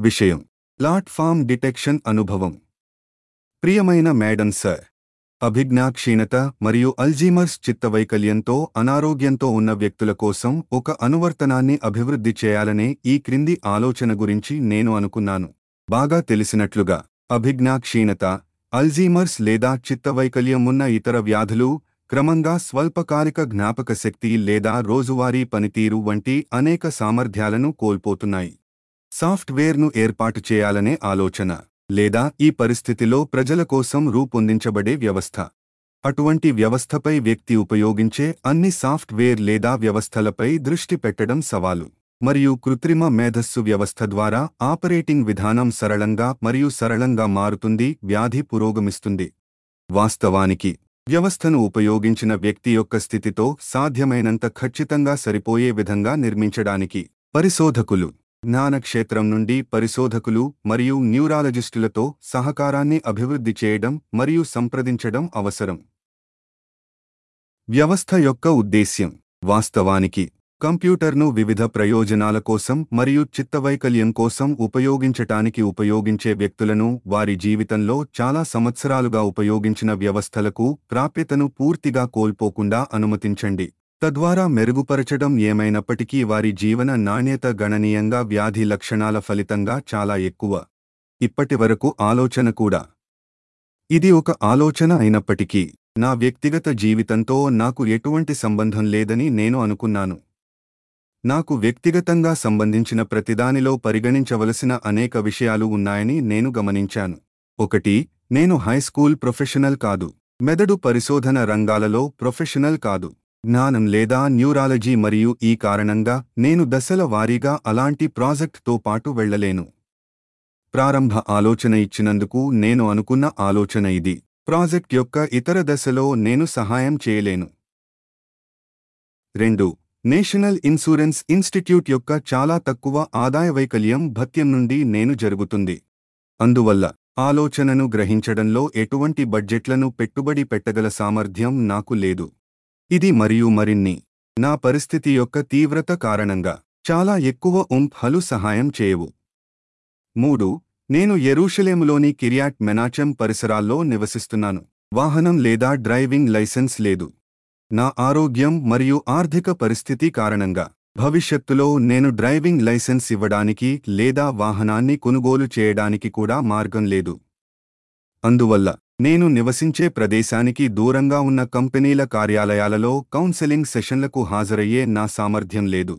విషయం. Platform detection అనుభవం. ప్రియమైన మేడం సర్. అభిజ్ఞా క్షీణత మరియు అల్జీమర్స్ చిత్తవైకల్యంతో అనారోగ్యంతో ఉన్న వ్యక్తుల కోసం ఒక అనువర్తనాన్ని అభివృద్ధి చేయాలనే ఈ క్రింది ఆలోచన గురించి నేను అనుకున్నాను. బాగా తెలిసినట్లుగా అభిజ్ఞా క్షీణత అల్జీమర్స్ లేదా చిత్తవైకల్యం ఉన్న ఇతర వ్యాధులు క్రమంగా స్వల్పకాలిక జ్ఞాపక శక్తి లేదా రోజువారీ పనితీరు వంటి అనేక సామర్థ్యాలను కోల్పోతున్నాయి. సాఫ్ట్వేర్ను ఏర్పాటు చేయాలనే ఆలోచన లేదా ఈ పరిస్థితిలో ప్రజల కోసం రూపొందించబడే వ్యవస్థ. అటువంటి వ్యవస్థపై వ్యక్తి ఉపయోగించే అన్ని సాఫ్ట్వేర్ లేదా వ్యవస్థలపై దృష్టి పెట్టడం సవాలు. మరియు కృత్రిమ మేధస్సు వ్యవస్థ ద్వారా ఆపరేటింగ్ విధానం సరళంగా మరియు సరళంగా మారుతుంది వ్యాధి పురోగమిస్తుంది. వాస్తవానికి వ్యవస్థను ఉపయోగించిన వ్యక్తి యొక్క స్థితితో సాధ్యమైనంత ఖచ్చితంగా సరిపోయే విధంగా నిర్మించడానికి పరిశోధకులు జ్ఞానక్షేత్రం నుండి పరిశోధకులు మరియు న్యూరాలజిస్టులతో సహకారాన్ని అభివృద్ధి చేయడం మరియు సంప్రదించడం అవసరం. వ్యవస్థ యొక్క ఉద్దేశ్యం. వాస్తవానికి కంప్యూటర్ను వివిధ ప్రయోజనాల కోసం మరియు చిత్తవైకల్యం కోసం ఉపయోగించటానికి ఉపయోగించే వ్యక్తులను వారి జీవితంలో చాలా సంవత్సరాలుగా ఉపయోగించిన వ్యవస్థలకు ప్రాప్యతను పూర్తిగా కోల్పోకుండా అనుమతించండి. తద్వారా మెరుగుపరచడం ఏమైనప్పటికీ వారి జీవన నాణ్యత గణనీయంగా వ్యాధి లక్షణాల ఫలితంగా చాలా ఎక్కువ. ఇప్పటివరకు ఆలోచన కూడా. ఇది ఒక ఆలోచన అయినప్పటికీ నా వ్యక్తిగత జీవితంతో నాకు ఎటువంటి సంబంధం లేదని నేను అనుకున్నాను. నాకు వ్యక్తిగతంగా సంబంధించిన ప్రతిదానిలో పరిగణించవలసిన అనేక విషయాలు ఉన్నాయని నేను గమనించాను. ఒకటి నేను హైస్కూల్ ప్రొఫెషనల్ కాదు. మెదడు పరిశోధన రంగాలలో ప్రొఫెషనల్ కాదు. జ్ఞానం లేదా న్యూరాలజీ మరియు ఈ కారణంగా నేను దశల వారీగా అలాంటి ప్రాజెక్ట్తో పాటు వెళ్ళలేను. ప్రారంభ ఆలోచన ఇచ్చినందుకు నేను అనుకున్న ఆలోచన ఇది. ప్రాజెక్ట్ యొక్క ఇతర దశలో నేను సహాయం చేయలేను. రెండు. నేషనల్ ఇన్సూరెన్స్ ఇన్స్టిట్యూట్ యొక్క చాలా తక్కువ ఆదాయ వైకల్యం భత్యం నుండి నేను జరుగుతుంది. అందువల్ల ఆలోచనను గ్రహించడంలో ఎటువంటి బడ్జెట్లను పెట్టుబడి పెట్టగల సామర్థ్యం నాకు లేదు. ఇది మరియు మరిన్ని. నా పరిస్థితి యొక్క తీవ్రత కారణంగా చాలా ఎక్కువ ఉంఫలు సహాయం చేయవు. మూడు. నేను ఎరూషలేములోని కిర్యాట్ మెనాచం పరిసరాల్లో నివసిస్తున్నాను. వాహనం లేదా డ్రైవింగ్ లైసెన్స్ లేదు. నా ఆరోగ్యం మరియు ఆర్థిక పరిస్థితి కారణంగా భవిష్యత్తులో నేను డ్రైవింగ్ లైసెన్స్ ఇవ్వడానికి లేదా వాహనాన్ని కొనుగోలు చేయడానికి కూడా మార్గం లేదు. అందువల్ల నేను నివసించే ప్రదేశానికి దూరంగా ఉన్న కంపెనీల కార్యాలయాలలో కౌన్సెలింగ్ సెషన్లకు హాజరయ్యే నా సామర్థ్యం లేదు.